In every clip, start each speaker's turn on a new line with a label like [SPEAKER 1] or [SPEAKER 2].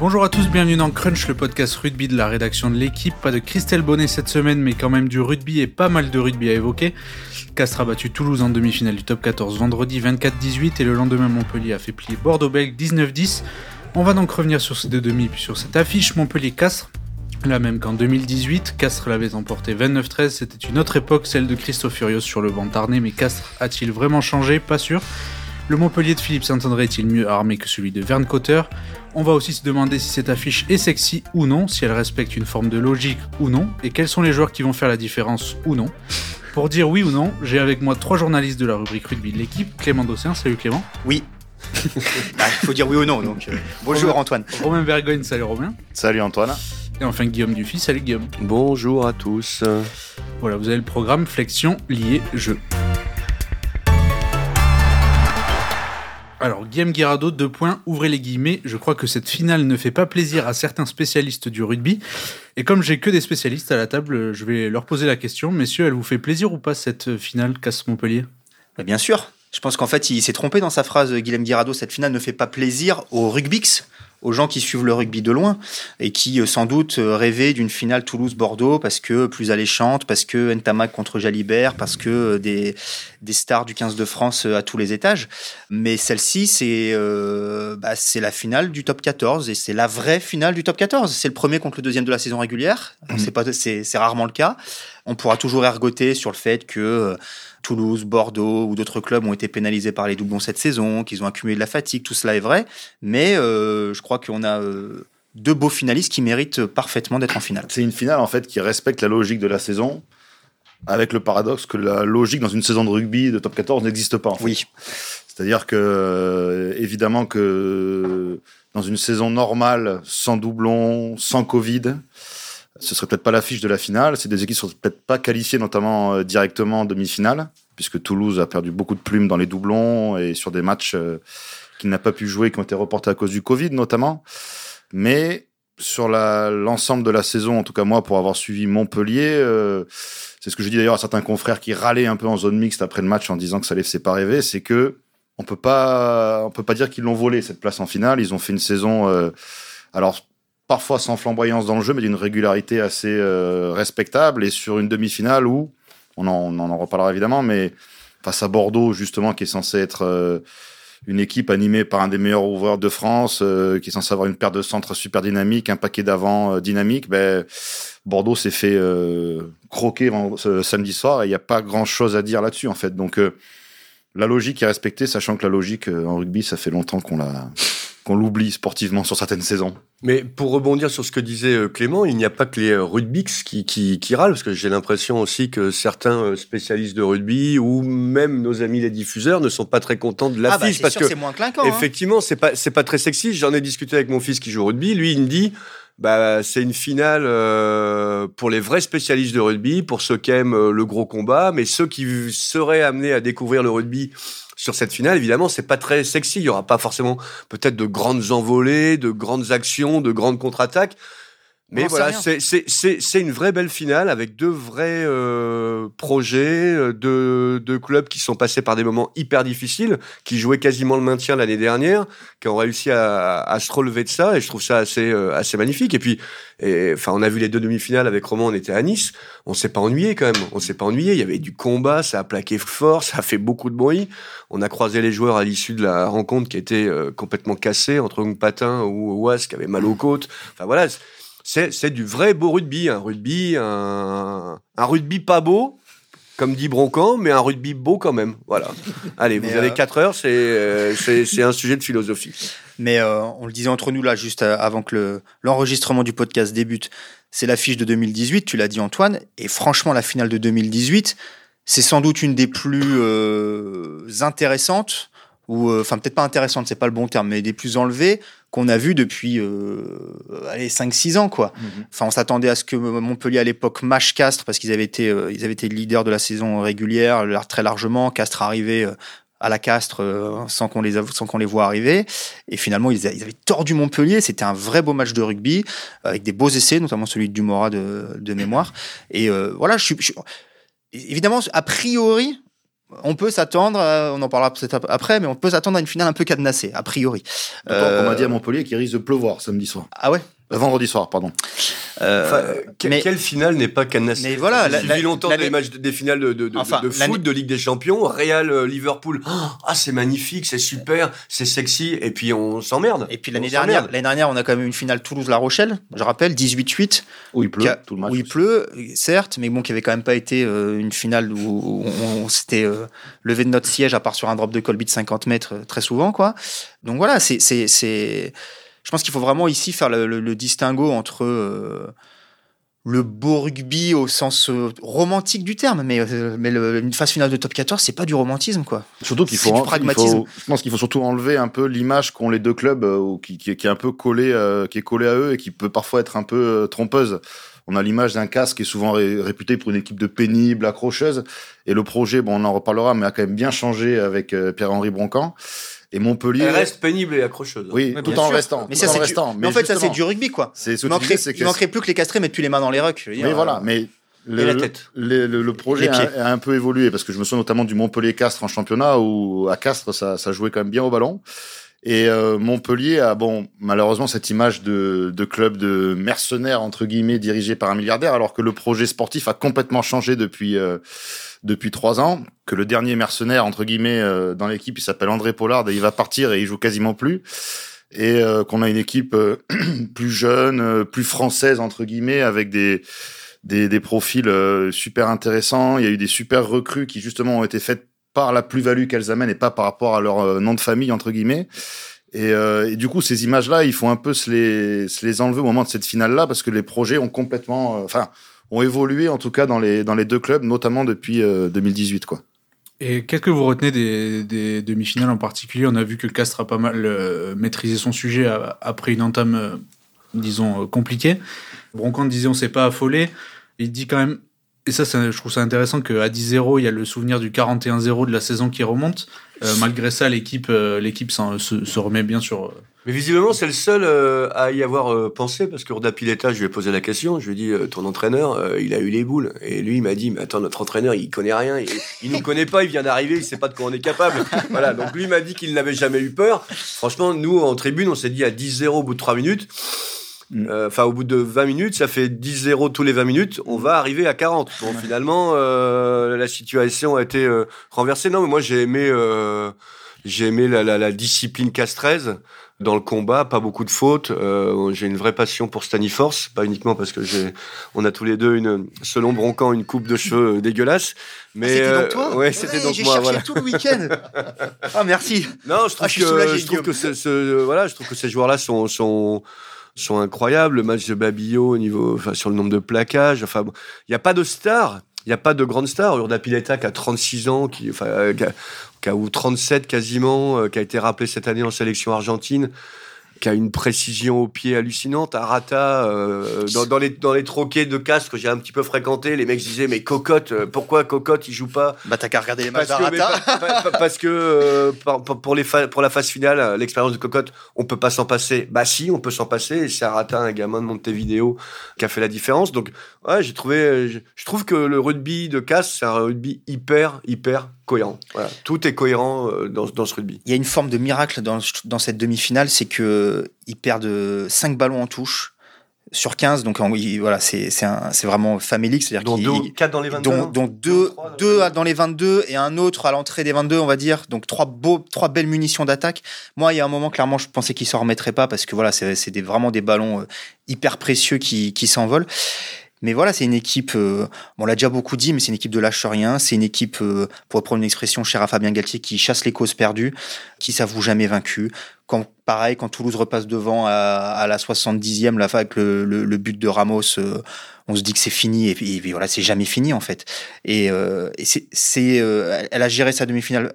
[SPEAKER 1] Bonjour à tous, bienvenue dans Crunch, le podcast rugby de la rédaction de l'équipe. Pas de Christelle Bonnet cette semaine, mais quand même du rugby et pas mal de rugby à évoquer. Castres a battu Toulouse en demi-finale du top 14 vendredi 24-18 et le lendemain Montpellier a fait plier Bordeaux-Bègles 19-10. On va donc revenir sur ces deux demi puis sur cette affiche Montpellier-Castres. La même qu'en 2018, Castres l'avait emporté 29-13, c'était une autre époque, celle de Christophe Furios sur le banc tarné, mais Castres a-t-il vraiment changé? Pas sûr. Le Montpellier de Philippe Saint-André est-il mieux armé que celui de Verne Cotter? On va aussi se demander si cette affiche est sexy ou non, si elle respecte une forme de logique ou non, et quels sont les joueurs qui vont faire la différence ou non. Pour dire oui ou non, j'ai avec moi trois journalistes de la rubrique rugby de l'équipe. Clément Dossien, salut Clément.
[SPEAKER 2] Oui. Bah, il faut dire oui ou non, donc euh, bonjour Antoine.
[SPEAKER 1] Romain Vergogne, salut Romain.
[SPEAKER 3] Salut Antoine.
[SPEAKER 1] Et enfin Guillaume Dufy, salut Guillaume.
[SPEAKER 4] Bonjour à tous.
[SPEAKER 1] Voilà, vous avez le programme Flexion lié jeu. Alors, Guillaume Guirado, deux points, ouvrez les guillemets. Je crois que cette finale ne fait pas plaisir à certains spécialistes du rugby. Et comme j'ai que des spécialistes à la table, je vais leur poser la question. Messieurs, elle vous fait plaisir ou pas cette finale Casse-Montpellier
[SPEAKER 2] Bah, bien sûr. Je pense qu'en fait, il s'est trompé dans sa phrase, Guillaume Guirado. Cette finale ne fait pas plaisir aux rugbix, aux gens qui suivent le rugby de loin et qui euh, sans doute euh, rêvaient d'une finale Toulouse-Bordeaux parce que plus alléchante, parce que Ntamak contre Jalibert, parce que euh, des, des stars du 15 de France à tous les étages. Mais celle-ci, c'est euh, bah, la finale du top 14 et c'est la vraie finale du top 14. C'est le premier contre le deuxième de la saison régulière.
[SPEAKER 3] Mhm.
[SPEAKER 2] C'est rarement le cas. On pourra toujours ergoter sur le fait que euh, Toulouse, Bordeaux ou d'autres clubs ont été pénalisés par les doublons cette saison, qu'ils ont accumulé de la fatigue, tout cela est vrai. Mais euh, je crois qu'on a euh, deux beaux finalistes qui méritent parfaitement d'être en finale.
[SPEAKER 3] C'est une finale en fait qui respecte la logique de la saison, avec le paradoxe que la logique dans une saison de rugby de top 14 n'existe pas. En fait.
[SPEAKER 2] Oui,
[SPEAKER 3] C'est-à-dire que euh, évidemment que dans une saison normale, sans doublon, sans Covid, ce serait peut-être pas l'affiche de la finale. C'est des équipes qui sont peut-être pas qualifiées, notamment euh, directement en demi-finale, puisque Toulouse a perdu beaucoup de plumes dans les doublons et sur des matchs euh, qu'il n'a pas pu jouer, qui ont été reportés à cause du Covid notamment. Mais sur l'ensemble de la saison, en tout cas moi, pour avoir suivi Montpellier, euh, c'est ce que je dis d'ailleurs à certains confrères qui râlaient un peu en zone mixte après le match en disant que ça les faisait pas rêver, c'est que on peut pas, on peut pas dire qu'ils l'ont volé cette place en finale. Ils ont fait une saison, alors parfois sans flamboyance dans le jeu, mais d'une régularité assez euh, respectable et sur une demi-finale où on en, reparlera évidemment, mais face à Bordeaux justement qui est censé être euh, une équipe animée par un des meilleurs ouvreurs de France, euh, qui est censé avoir une paire de centres super dynamique, un paquet d'avant dynamique, ben, Bordeaux s'est fait croquer samedi soir et il n'y a pas grand chose à dire là-dessus en fait. Donc la logique est respectée, sachant que la logique en rugby, ça fait longtemps qu'on la qu'on l'oublie sportivement sur certaines saisons.
[SPEAKER 4] Mais pour rebondir sur ce que disait euh, Clément, il n'y a pas que les euh, rugbyx qui, qui, qui râlent, parce que j'ai l'impression aussi que certains euh, spécialistes de rugby ou même nos amis les diffuseurs ne sont pas très contents de
[SPEAKER 2] ah, bah,
[SPEAKER 4] l'affiche, parce
[SPEAKER 2] sûr,
[SPEAKER 4] que
[SPEAKER 2] c'est moins clinquant. hein.
[SPEAKER 4] effectivement, c'est pas c'est pas très sexy. J'en ai discuté avec mon fils qui joue au rugby. Lui, il me dit, bah c'est une finale euh, pour les vrais spécialistes de rugby, pour ceux qui aiment euh, le gros combat, mais ceux qui seraient amenés à découvrir le rugby sur cette finale, évidemment, c'est pas très sexy. Il y aura pas forcément peut-être de grandes envolées, de grandes actions, de grandes contre-attaques. Mais voilà, c'est c'est- c'est c'est une vraie belle finale avec deux vrais euh, projets, deux, deux clubs qui sont passés par des moments hyper difficiles, qui jouaient quasiment le maintien l'année dernière, qui ont réussi à, à se relever de ça, et je trouve ça assez euh, assez magnifique. Et puis, et, enfin, on a vu les deux demi-finales avec Roman, on était à Nice, on s'est pas ennuyé quand même, on s'est pas ennuyé. Il y avait du combat, ça a plaqué fort, ça a fait beaucoup de bruit. On a croisé les joueurs à l'issue de la rencontre qui étaient euh, complètement cassés entre patin ou Oas qui avait mal aux côtes. Enfin voilà. C'est, du vrai beau rugby, un rugby, un, un rugby pas beau, comme dit Broncan, mais un rugby beau quand même. Voilà. Allez, vous avez
[SPEAKER 2] euh,
[SPEAKER 4] 4 heures, c'est, euh, c'est, un sujet de philosophie.
[SPEAKER 2] Mais euh, on le disait entre nous là, juste euh, avant que le- l'enregistrement du podcast débute. C'est l'affiche de 2018, tu l'as dit Antoine. Et franchement, la finale de 2018, c'est sans doute une des plus euh, intéressantes, ou euh, enfin peut-être pas intéressante, c'est pas le bon terme, mais des plus enlevées qu'on a vues depuis euh, allez, 5-6 ans. quoi. Enfin, on s'attendait à ce que Montpellier à l'époque mâche Castres parce qu'ils avaient été euh, ils avaient été leaders de la saison régulière très largement. Castres arrivait euh, à la Castres euh, sans qu'on les sans qu'on les voit arriver. Et finalement, ils, avaient tordu Montpellier. C'était un vrai beau match de rugby avec des beaux essais, notamment celui de Dumora de, de mémoire. Et euh, voilà, je suis- évidemment a priori. On peut s'attendre, on en parlera peut-être ap- après, mais on peut s'attendre à une finale un peu cadenassée, a priori.
[SPEAKER 3] D'accord, On m'a
[SPEAKER 2] Euh,
[SPEAKER 3] dit à Montpellier qu'il risque de pleuvoir samedi soir.
[SPEAKER 2] Ah ouais?
[SPEAKER 3] Euh, vendredi soir, pardon.
[SPEAKER 2] Euh,
[SPEAKER 4] Enfin, euh,
[SPEAKER 2] mais-
[SPEAKER 4] Quelle finale n'est pas cadenassée
[SPEAKER 2] Mais voilà,
[SPEAKER 4] J'ai
[SPEAKER 2] la-
[SPEAKER 4] suivi
[SPEAKER 2] la-
[SPEAKER 4] longtemps
[SPEAKER 2] l'année-
[SPEAKER 4] des matchs, des finales de, de, de-
[SPEAKER 2] Enfin,
[SPEAKER 4] de
[SPEAKER 2] l'année-
[SPEAKER 4] foot, de Ligue des Champions, Real, euh, Liverpool. Oh, ah, c'est magnifique, c'est super, c'est sexy, et puis on s'emmerde.
[SPEAKER 2] Et puis l'année dernière, l'année dernière, on a quand même eu une finale Toulouse-La Rochelle, je rappelle, 18-8.
[SPEAKER 3] Où il pleut,
[SPEAKER 2] a-
[SPEAKER 3] tout le match.
[SPEAKER 2] où il pleut, certes, mais bon, qui avait quand même pas été euh, une finale où on, on s'était euh, levé de notre siège, à part sur un drop de Colby de 50 mètres, euh, très souvent, quoi. Donc voilà, c'est, c'est, c'est... je pense qu'il faut vraiment ici faire le, le- le distinguo entre euh, le beau rugby au sens euh, romantique du terme, mais, euh, mais le- une phase finale de top 14, c'est pas du romantisme, quoi.
[SPEAKER 3] Surtout qu'il faut,
[SPEAKER 2] du pragmatisme.
[SPEAKER 3] faut- je pense qu'il faut surtout enlever un peu l'image qu'ont les deux clubs, qui, qui, qui est un peu collé, euh, qui est collé à eux et qui peut parfois être un peu trompeuse. On a l'image d'un casque qui est souvent ré- réputé pour une équipe de pénible, accrocheuse. Et le projet, bon, on en reparlera, mais a quand même bien changé avec Pierre-Henri Broncan. Et Montpellier.
[SPEAKER 4] Elle reste pénible et accrocheuse.
[SPEAKER 3] Oui,
[SPEAKER 2] Ouais,
[SPEAKER 3] tout en
[SPEAKER 2] sûr.
[SPEAKER 3] restant.
[SPEAKER 2] Mais
[SPEAKER 3] tout
[SPEAKER 2] ça,
[SPEAKER 3] en
[SPEAKER 2] c'est du-
[SPEAKER 3] restant.
[SPEAKER 2] Mais en fait, ça, c'est du rugby, quoi.
[SPEAKER 3] C'est ce
[SPEAKER 2] Il
[SPEAKER 3] que tu
[SPEAKER 2] manquerait,
[SPEAKER 3] dis, c'est
[SPEAKER 2] il
[SPEAKER 3] que
[SPEAKER 2] manquerait plus que les castrés mettent plus les mains dans les rucks. dire.
[SPEAKER 3] Mais voilà, mais le,
[SPEAKER 4] Et la tête.
[SPEAKER 3] le, le- le projet a un peu évolué parce que je me souviens notamment du Montpellier-Castres en championnat où à Castres ça, ça jouait quand même bien au ballon. Et euh, Montpellier a bon malheureusement cette image de, de club de mercenaires entre guillemets dirigé par un milliardaire alors que le projet sportif a complètement changé depuis euh, depuis trois ans. Que le dernier mercenaire entre guillemets euh, dans l'équipe il s'appelle André Pollard et il va partir et il joue quasiment plus et euh, qu'on a une équipe euh, plus jeune, euh, plus française entre guillemets, avec des des, des profils super intéressants. Il y a eu des super recrues qui justement ont été faites par la plus-value qu'elles amènent et pas par rapport à leur euh, nom de famille entre guillemets. Et, euh, et du coup, ces images-là, il faut un peu se les, se les enlever au moment de cette finale-là parce que les projets ont complètement, euh, enfin, ont évolué en tout cas dans les dans les deux clubs, notamment depuis euh, 2018 quoi.
[SPEAKER 1] Et qu'est-ce que vous retenez des, des demi-finales en particulier? On a vu que Castres a pas mal maîtrisé son sujet après une entame, disons, compliquée. Broncan disait on s'est pas affolé. Il dit quand même, et ça, ça, je trouve ça intéressant qu'à 10-0, il y a le souvenir du 41-0 de la saison qui remonte. Euh, malgré ça, l'équipe euh, l'équipe se, se remet bien sur. euh,
[SPEAKER 4] Mais visiblement, c'est le seul euh, à y avoir pensé, parce que Urda Pileta, je lui ai posé la question, je lui ai dit, ton entraîneur, il a eu les boules. Et lui, il m'a dit, mais attends, notre entraîneur, il connaît rien, il, il nous connaît pas, il vient d'arriver, il sait pas de quoi on est capable. voilà, donc lui il m'a dit qu'il n'avait jamais eu peur. Franchement, nous, en tribune, on s'est dit à 10-0 au bout de 3 minutes,
[SPEAKER 3] Mm.
[SPEAKER 4] euh, enfin au bout de 20 minutes, ça fait 10-0 tous les 20 minutes, on va arriver à 40. Bon, finalement, euh, la situation a été euh, renversée. Non, mais moi, j'ai aimé... euh, j'ai aimé la, la, la discipline castraise dans le combat, pas beaucoup de fautes. Euh, j'ai une vraie passion pour Staniforce, pas uniquement parce que j'ai, on a tous les deux une, selon Broncan, une coupe de cheveux euh, dégueulasse. Mais
[SPEAKER 2] c'était
[SPEAKER 4] euh,
[SPEAKER 2] donc toi
[SPEAKER 4] Ouais, c'était donc
[SPEAKER 2] J'ai
[SPEAKER 4] moi.
[SPEAKER 2] cherché
[SPEAKER 4] Voilà.
[SPEAKER 2] tout le week-end. ah, merci.
[SPEAKER 4] Non, je trouve
[SPEAKER 2] Ah, je
[SPEAKER 4] que
[SPEAKER 2] soulagé,
[SPEAKER 4] je trouve que ce, ce- voilà, je trouve que ces joueurs-là sont sont sont incroyables. Le match de Babillot au niveau, sur le nombre de plaquages. Enfin, il n'y a pas de star. Il n'y a pas de grande star. Urda Pileta qui a 36 ans, qui, enfin, euh, ou 37 quasiment, euh, qui a été rappelé cette année en sélection argentine, qui a une précision au pied hallucinante. Arata, euh, dans, dans les, dans les troquets de casque que j'ai un petit peu fréquenté, les mecs disaient Mais Cocotte, euh, pourquoi Cocotte il joue pas
[SPEAKER 2] Bah, t'as qu'à regarder les matchs d'Arata.
[SPEAKER 4] pa- pa- pa- parce que euh, par- pour, les pour la phase finale, l'expérience de Cocotte, on peut pas s'en passer. Bah si, on peut s'en passer. Et c'est Arata, un gamin de Montevideo, qui a fait la différence. Donc, ouais, j'ai trouvé, euh, je, je trouve que le rugby de casse, c'est un rugby hyper, hyper cohérent. Voilà. Tout est cohérent euh, dans, dans ce rugby.
[SPEAKER 2] Il y a une forme de miracle dans, dans cette demi-finale, c'est que ils perdent 5 ballons en touche sur 15. Donc, en- il- voilà, c'est c'est un- c'est vraiment famélique. C'est-à-dire
[SPEAKER 4] Dont
[SPEAKER 2] qu'ils-
[SPEAKER 4] deux, quatre dans les 22.
[SPEAKER 2] dont, dont deux,
[SPEAKER 4] dans les
[SPEAKER 2] deux
[SPEAKER 4] 22.
[SPEAKER 2] dans les 22 et un autre à l'entrée des 22, on va dire. Donc trois beaux, trois belles munitions d'attaque. Moi, il y a un moment, clairement, je pensais qu'ils s'en remettraient pas parce que voilà, c'est c'est des, vraiment des ballons euh, hyper précieux qui, qui s'envolent. Mais voilà, c'est une équipe, euh, on l'a déjà beaucoup dit, mais c'est une équipe de lâche rien. C'est une équipe, euh, pour reprendre une expression chère à Fabien Galtier, qui chasse les causes perdues, qui s'avoue jamais vaincu. Quand, pareil, quand Toulouse repasse devant à, la 70e, la avec le, le, le but de Ramos, euh, on se dit que c'est fini. Et puis, voilà, c'est jamais fini, en fait. Et, euh, et c'est, c'est, euh, elle a géré sa demi-finale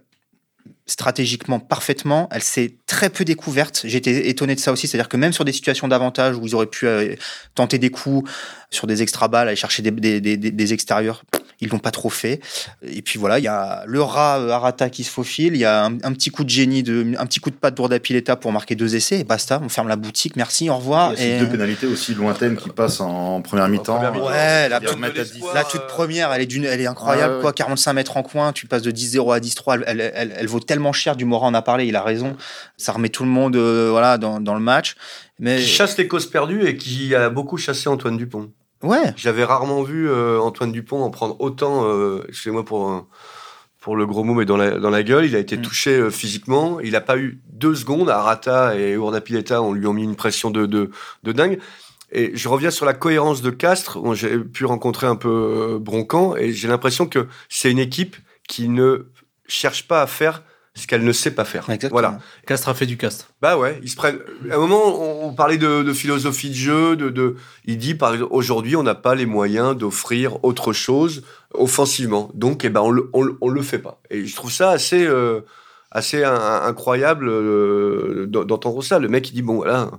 [SPEAKER 2] stratégiquement parfaitement. Elle s'est très peu découverte. J'étais étonné de ça aussi. C'est-à-dire que même sur des situations d'avantage où ils auraient pu euh, tenter des coups sur des extra balles, aller chercher des, extérieurs, ils l'ont pas trop fait. Et puis voilà, il y a le rat euh, Arata qui se faufile, il y a un, un petit coup de génie, de, un petit coup de patte d'Urdapileta pour marquer deux essais, et basta, on ferme la boutique, merci, au revoir.
[SPEAKER 3] Il y a ces
[SPEAKER 2] Et-
[SPEAKER 3] deux pénalités aussi lointaines qui passent en première mi-temps.
[SPEAKER 4] première mi-temps.
[SPEAKER 2] Ouais, la toute,
[SPEAKER 3] remettent à 10.
[SPEAKER 2] la toute première, elle est, d'une, elle est incroyable,
[SPEAKER 3] Ouais, ouais.
[SPEAKER 2] quoi. 45 mètres en coin, tu passes de 10-0 à 10-3, elle, elle, elle- elle vaut tellement cher. Dumora en a parlé, il a raison. Ça remet tout le monde euh, voilà, dans, dans le match. Mais
[SPEAKER 4] Qui chasse les causes perdues et qui a beaucoup chassé Antoine Dupont.
[SPEAKER 2] Ouais,
[SPEAKER 4] J'avais rarement vu euh, Antoine Dupont en prendre autant, euh, excusez-moi pour, euh, pour le gros mot, mais dans la, dans la gueule. Il a été
[SPEAKER 2] Mm.
[SPEAKER 4] touché euh, physiquement. Il n'a pas eu deux secondes. Arata et Urdapileta, on lui ont mis une pression de, de, de dingue. Et je reviens sur la cohérence de Castres. J'ai pu rencontrer un peu euh, Broncan et j'ai l'impression que c'est une équipe qui ne cherche pas à faire ce qu'elle ne sait pas faire.
[SPEAKER 2] exactement.
[SPEAKER 4] Voilà.
[SPEAKER 1] Castres a fait du cast.
[SPEAKER 4] Bah ouais, ils se prennent. À un moment, on, on parlait de, de philosophie de jeu, de, de. Il dit par exemple, aujourd'hui, on n'a pas les moyens d'offrir autre chose offensivement. Donc, eh ben, on le, on, le- on le fait pas. Et je trouve ça assez, euh, assez in- incroyable euh, d'en- d'entendre ça. Le mec, il dit bon, voilà,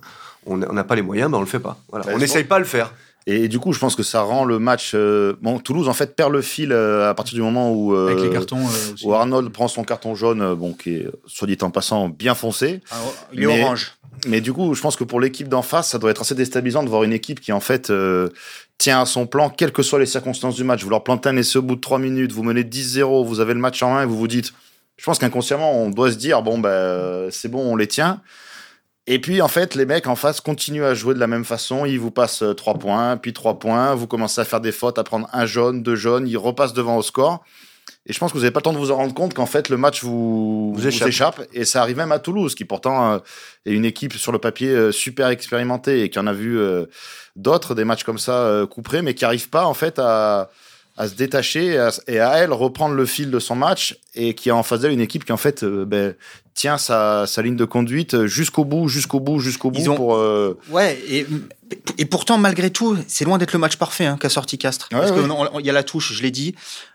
[SPEAKER 4] on n'a pas les moyens, mais on le fait pas. Voilà.
[SPEAKER 3] Bah,
[SPEAKER 4] on n'essaye pas de le faire.
[SPEAKER 3] Et du coup, je pense que ça rend le match. euh, Bon, Toulouse en fait perd le fil euh, à partir du moment où, euh,
[SPEAKER 1] Avec les cartons.
[SPEAKER 3] où Arnold prend son carton jaune, bon, qui est soit dit en passant bien foncé.
[SPEAKER 2] Alors, il est
[SPEAKER 3] Mais-
[SPEAKER 2] orange.
[SPEAKER 3] Mais du coup, je pense que pour l'équipe d'en face, ça doit être assez déstabilisant de voir une équipe qui en fait tient à son plan, quelles que soient les circonstances du match. Vous leur plantez un essai au bout de 3 minutes, vous menez 10-0, vous avez le match en main et vous vous dites. Je pense qu'inconsciemment, on doit se dire bon, ben, c'est bon, on les tient. Et puis, en fait, les mecs en face continuent à jouer de la même façon. Ils vous passent 3 points, puis 3 points. Vous commencez à faire des fautes, à prendre un jaune, deux jaunes. Ils repassent devant au score. Et je pense que vous n'avez pas le temps de vous en rendre compte qu'en fait, le match vous,
[SPEAKER 4] Vous
[SPEAKER 3] vous
[SPEAKER 4] échappe.
[SPEAKER 3] Et ça arrive même à Toulouse, qui pourtant euh, est une équipe sur le papier euh, super expérimentée et qui en a vu euh, d'autres, des matchs comme ça, euh, couperés, mais qui n'arrive pas en fait à, à se détacher et à, et à elle reprendre le fil de son match et qui a en face d'elle une équipe qui en fait euh, ben, tient sa, sa ligne de conduite jusqu'au bout, jusqu'au bout, jusqu'au bout
[SPEAKER 2] ont-
[SPEAKER 3] pour. euh,
[SPEAKER 2] Ouais, et, et pourtant, malgré tout, c'est loin d'être le match parfait hein, qu'a sorti Castres.
[SPEAKER 3] Ouais,
[SPEAKER 2] Parce
[SPEAKER 3] ouais.
[SPEAKER 2] qu'il y a la touche, je l'ai dit.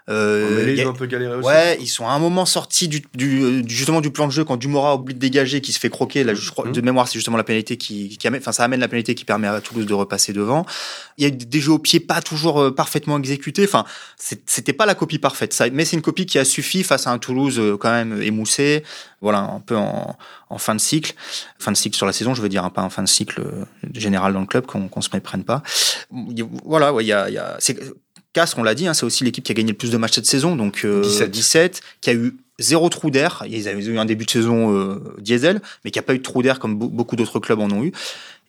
[SPEAKER 2] Euh,
[SPEAKER 4] mais ils
[SPEAKER 2] a-
[SPEAKER 4] ont un peu galéré aussi.
[SPEAKER 2] Ouais, ils sont à un moment sortis du, du, du- justement du plan de jeu quand Dumora oublie de dégager, qui se fait croquer. Là, je crois,
[SPEAKER 4] Mhm.
[SPEAKER 2] de mémoire, c'est justement la pénalité qui, qui amène, enfin, ça amène la pénalité qui permet à Toulouse de repasser devant. Il y a eu des jeux au pied pas toujours euh, parfaitement exécutés. Enfin, c'était pas la copie parfaite, ça, mais c'est une copie qui a suffi face à un Toulouse euh, quand même émoussé. Voilà, un peu en, en fin de cycle, fin de cycle sur la saison, je veux dire, hein, pas en fin de cycle euh, général dans le club, qu'on qu'on se méprenne pas. Voilà, ouais, il y a, y a c'est Castres, on l'a dit, hein, c'est aussi l'équipe qui a gagné le plus de matchs cette saison, donc euh,
[SPEAKER 4] 17.
[SPEAKER 2] 17, qui a eu zéro trou d'air. Ils avaient eu un début de saison euh, diesel, mais qui a pas eu de trou d'air comme be- beaucoup d'autres clubs en ont eu.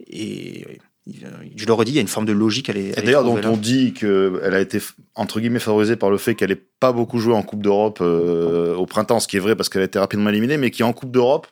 [SPEAKER 2] Et je le redis, il y a une forme de logique. Elle est,
[SPEAKER 3] d'ailleurs,
[SPEAKER 2] là.
[SPEAKER 3] on dit qu'elle a été, entre guillemets, favorisée par le fait qu'elle n'ait pas beaucoup joué en Coupe d'Europe euh, au printemps, ce qui est vrai parce qu'elle a été rapidement éliminée, mais qui en Coupe d'Europe,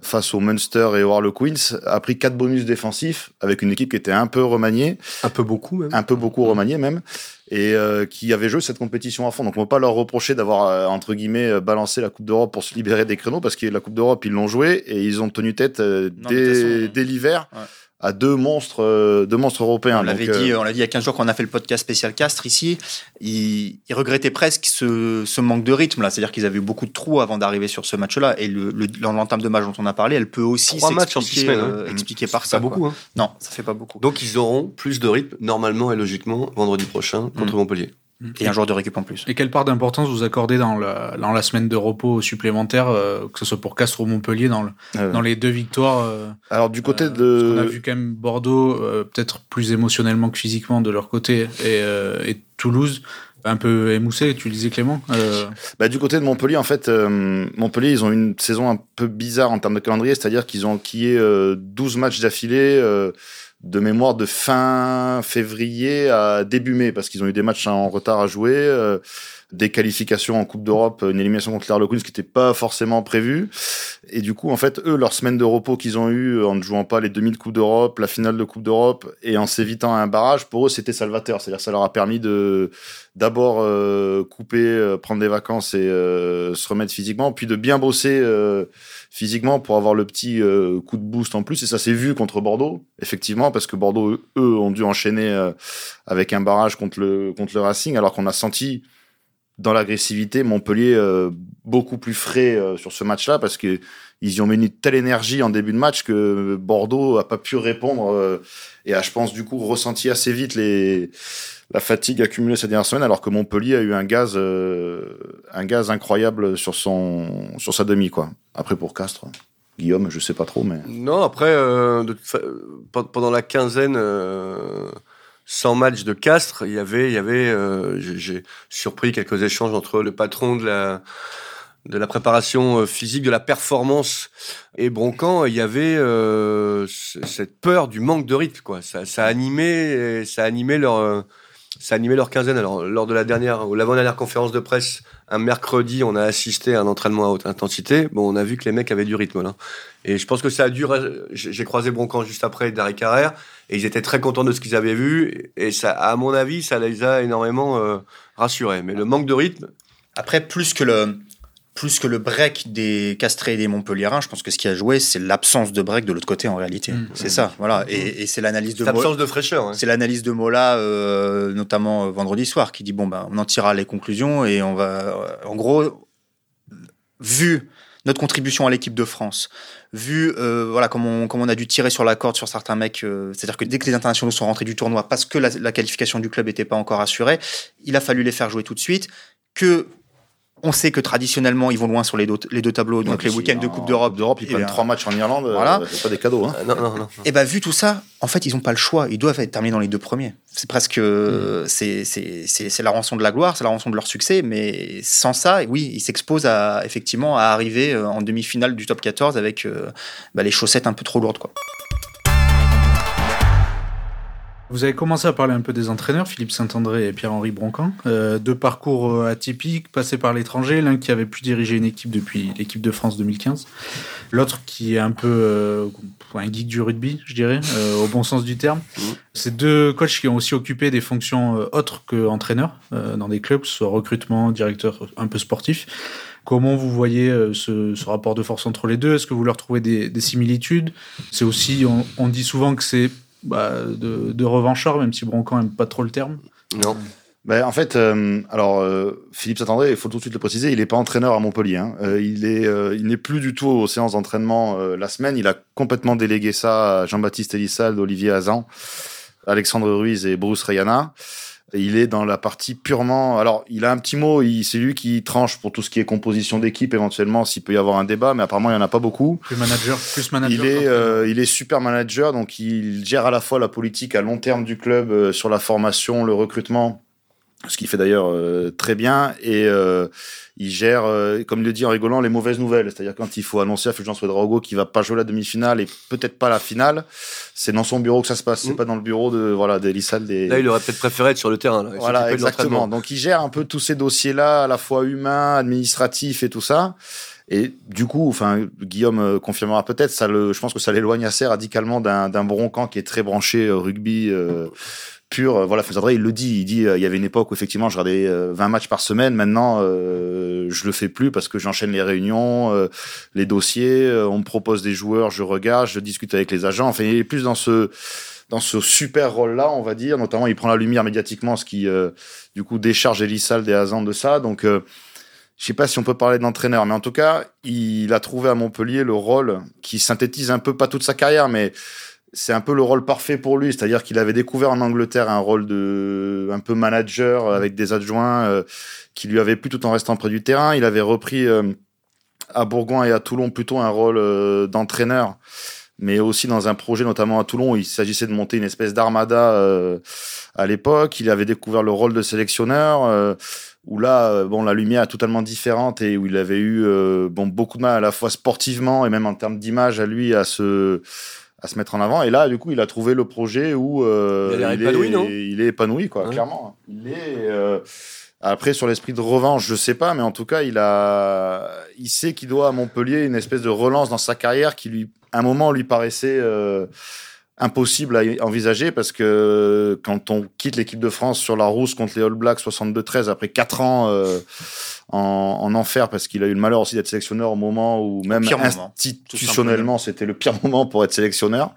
[SPEAKER 3] face au Munster et au Harlequins, a pris quatre bonus défensifs avec une équipe qui était un peu remaniée,
[SPEAKER 4] Un peu beaucoup même.
[SPEAKER 3] un peu beaucoup remaniée même, et euh, qui avait joué cette compétition à fond. Donc on ne peut pas leur reprocher d'avoir, euh, entre guillemets, balancé la Coupe d'Europe pour se libérer des créneaux, parce que la Coupe d'Europe, ils l'ont joué et ils ont tenu tête euh, dès, dès l'hiver.
[SPEAKER 2] ouais.
[SPEAKER 3] À deux monstres, euh, deux monstres européens.
[SPEAKER 2] On l'avait
[SPEAKER 3] euh,
[SPEAKER 2] dit, on l'a dit il y a 15 jours quand on a fait le podcast spécial Castres ici. Ils, ils regrettaient presque ce, ce manque de rythme là, c'est-à-dire qu'ils avaient eu beaucoup de trous avant d'arriver sur ce match-là. Et le, le- l'entame de match dont on a parlé, elle peut aussi
[SPEAKER 4] Trois matchs en six
[SPEAKER 2] s'expliquer
[SPEAKER 4] semaines, hein.
[SPEAKER 2] euh, expliquer par
[SPEAKER 4] C'est
[SPEAKER 2] ça.
[SPEAKER 4] pas beaucoup. Hein.
[SPEAKER 2] Non, ça fait pas beaucoup.
[SPEAKER 4] Donc ils auront plus de rythme normalement et logiquement vendredi prochain contre Montpellier.
[SPEAKER 2] Et un joueur de récup en plus.
[SPEAKER 1] Et quelle part d'importance vous accordez dans la, dans la semaine de repos supplémentaire, euh, que ce soit pour Castres ou Montpellier, dans, le-
[SPEAKER 3] euh,
[SPEAKER 1] dans les deux victoires euh,
[SPEAKER 3] Alors du côté
[SPEAKER 1] euh, parce qu'on a
[SPEAKER 3] de,
[SPEAKER 1] vu quand même Bordeaux, euh, peut-être plus émotionnellement que physiquement de leur côté, et, euh, et Toulouse, un peu émoussé, tu le disais Clément. Euh,
[SPEAKER 3] bah, du côté de Montpellier, en fait, euh, Montpellier, ils ont une saison un peu bizarre en termes de calendrier, c'est-à-dire qu'ils ont enquillé euh, 12 matchs d'affilée euh, de mémoire de fin février à début mai, parce qu'ils ont eu des matchs en retard à jouer, euh, des qualifications en Coupe d'Europe, une élimination contre l'Harlequins qui n'était pas forcément prévue. Et du coup, en fait, eux, leur semaine de repos qu'ils ont eu en ne jouant pas les demi de Coupe d'Europe, la finale de Coupe d'Europe, et en s'évitant un barrage, pour eux, c'était salvateur. C'est-à-dire, ça leur a permis de d'abord euh, couper, euh, prendre des vacances et euh, se remettre physiquement, puis de bien bosser euh, physiquement pour avoir le petit euh, coup de boost en plus. Et ça s'est vu contre Bordeaux, effectivement, parce que Bordeaux, eux, ont dû enchaîner euh, avec un barrage contre le, contre le Racing, alors qu'on a senti dans l'agressivité Montpellier euh, beaucoup plus frais euh, sur ce match-là, parce que ils y ont mis une telle énergie en début de match que Bordeaux a pas pu répondre euh, et a, je pense, du coup, ressenti assez vite les la fatigue accumulée ces dernières semaines, alors que Montpellier a eu un gaz, euh, un gaz incroyable sur son, sur sa demi, quoi. Après pour Castres, Guillaume, je sais pas trop, mais.
[SPEAKER 4] Non, après, euh, pendant la quinzaine, euh, sans match de Castres, il y avait, il y avait, euh, j'ai- surpris quelques échanges entre le patron de la de la préparation physique, de la performance et Broncan. Il y avait cette peur du manque de rythme, quoi. Ça, ça animait, ça animait leur, ça animait leur quinzaine. Alors, lors de la dernière ou l'avant-dernière conférence de presse, un mercredi, on a assisté à un entraînement à haute intensité. Bon, on a vu que les mecs avaient du rythme, là. Et je pense que ça a. J'ai j'ai croisé Broncan juste après Darry Carrère et ils étaient très contents de ce qu'ils avaient vu. Et ça, à mon avis, ça les a énormément euh, rassurés. Mais le manque de rythme,
[SPEAKER 2] Après, plus que le, plus que le break des Castrés et des Montpelliérains, je pense que ce qui a joué, c'est l'absence de break de l'autre côté en réalité.
[SPEAKER 1] Mm.
[SPEAKER 2] C'est ça, voilà. Et, et c'est l'analyse de
[SPEAKER 4] cette
[SPEAKER 2] Mo-
[SPEAKER 4] absence de fraîcheur. hein.
[SPEAKER 2] C'est l'analyse de Mola, euh, notamment euh, vendredi soir, qui dit bon ben on en tirera les conclusions et on va, euh, en gros, vu notre contribution à l'équipe de France, vu euh, voilà comment on, comment on a dû tirer sur la corde sur certains mecs, euh, c'est-à-dire que dès que les internationaux sont rentrés du tournoi, parce que la, la qualification du club n'était pas encore assurée, il a fallu les faire jouer tout de suite. Que on sait que traditionnellement ils vont loin sur les deux, les deux tableaux, donc les week-ends de Coupe d'Europe.
[SPEAKER 3] d'Europe, ils
[SPEAKER 2] eh
[SPEAKER 3] prennent
[SPEAKER 2] bien,
[SPEAKER 3] trois matchs en Irlande.
[SPEAKER 2] voilà.
[SPEAKER 3] euh, c'est pas des cadeaux, hein.
[SPEAKER 4] Ah, non, non, non.
[SPEAKER 2] Et ben vu tout ça, en fait, ils n'ont pas le choix. Ils doivent être terminés dans les deux premiers. C'est presque, euh, c'est c'est c'est c'est la rançon de la gloire, c'est la rançon de leur succès. Mais sans ça, oui, ils s'exposent à effectivement à arriver euh, en demi-finale du top 14 avec euh, bah, les chaussettes un peu trop lourdes, quoi.
[SPEAKER 1] Vous avez commencé à parler un peu des entraîneurs, Philippe Saint-André et Pierre-Henri Broncan. Euh, deux parcours euh, atypiques, passés par l'étranger. L'un qui avait pu diriger une équipe depuis l'équipe de France 2015. L'autre qui est un peu euh, un geek du rugby, je dirais, euh, au bon sens du terme.
[SPEAKER 4] Mhm.
[SPEAKER 1] C'est deux coachs qui ont aussi occupé des fonctions euh, autres qu'entraîneurs euh, dans des clubs, que ce soit recrutement, directeur un peu sportif. Comment vous voyez ce, ce rapport de force entre les deux? Est-ce que vous leur trouvez des, des similitudes? C'est aussi, on, on dit souvent que c'est bah, de, de revanchard, même si Broncan n'aime pas trop le terme.
[SPEAKER 4] non.
[SPEAKER 3] Ben, en fait, euh, alors euh, Philippe Saint-André, il faut tout de suite le préciser, il n'est pas entraîneur à Montpellier. hein. Euh, il est, euh, il n'est plus du tout aux séances d'entraînement euh, la semaine. Il a complètement délégué ça à Jean-Baptiste Elissalde, Olivier Hazan, Alexandre Ruiz et Bruce Rayana. Il est dans la partie purement. Alors, il a un petit mot. C'est lui qui tranche pour tout ce qui est composition d'équipe, éventuellement, s'il peut y avoir un débat. Mais apparemment, il y en a pas beaucoup.
[SPEAKER 1] Plus manager, plus manager.
[SPEAKER 3] Il est, euh, il est super manager, donc il gère à la fois la politique à long terme du club euh, sur la formation, le recrutement, ce qu'il fait d'ailleurs euh, très bien, et euh, il gère, euh, comme il le dit en rigolant, les mauvaises nouvelles. C'est-à-dire quand il faut annoncer à Fulgence Ouedraogo qu'il va pas jouer la demi-finale et peut-être pas la finale, c'est dans son bureau que ça se passe, c'est
[SPEAKER 4] Mm.
[SPEAKER 3] pas dans le bureau de voilà d'Elissal des.
[SPEAKER 4] Là, il aurait peut-être préféré être sur le terrain. Là,
[SPEAKER 3] Voilà, exactement. Donc, il gère un peu tous ces dossiers-là, à la fois humains, administratifs et tout ça. Et du coup, enfin, Guillaume euh, confirmera peut-être, ça le, je pense que ça l'éloigne assez radicalement d'un, d'un Broncan qui est très branché euh, rugby euh, pur. Euh, Voilà, Fazadré, il le dit. Il dit, euh, il y avait une époque où effectivement, je regardais euh, 20 matchs par semaine. Maintenant, euh, je le fais plus parce que j'enchaîne les réunions, euh, les dossiers. euh, on me propose des joueurs, je regarde, je discute avec les agents. Enfin, il est plus dans ce dans ce super rôle-là, on va dire. Notamment, il prend la lumière médiatiquement, ce qui, euh, du coup, décharge Elissal et Hazan de ça. Donc, euh, je sais pas si on peut parler d'entraîneur, mais en tout cas, il a trouvé à Montpellier le rôle qui synthétise un peu, pas toute sa carrière, mais c'est un peu le rôle parfait pour lui. C'est-à-dire qu'il avait découvert en Angleterre un rôle de, un peu manager avec des adjoints euh, qui lui avaient plu tout en restant près du terrain. Il avait repris euh, à Bourgoin et à Toulon plutôt un rôle euh, d'entraîneur mais aussi dans un projet, notamment à Toulon, où il s'agissait de monter une espèce d'armada euh, à l'époque. Il avait découvert le rôle de sélectionneur, euh, où là, euh, bon, la lumière est totalement différente et où il avait eu euh, bon beaucoup de mal à la fois sportivement et même en termes d'image à lui à se à se mettre en avant. Et là, du coup, il a trouvé le projet où euh,
[SPEAKER 4] Il épanoui,
[SPEAKER 3] est,
[SPEAKER 4] non?
[SPEAKER 3] il est épanoui, quoi,
[SPEAKER 4] Ouais.
[SPEAKER 3] clairement. Il est euh, après sur l'esprit de revanche, je sais pas, mais en tout cas, il a, il sait qu'il doit à Montpellier une espèce de relance dans sa carrière qui lui, à un moment, lui paraissait euh, impossible à envisager parce que quand on quitte l'équipe de France sur la rousse contre les All Blacks 62-13 après quatre ans euh, en, en enfer parce qu'il a eu le malheur aussi d'être sélectionneur au moment où même institutionnellement c'était le pire moment pour être sélectionneur.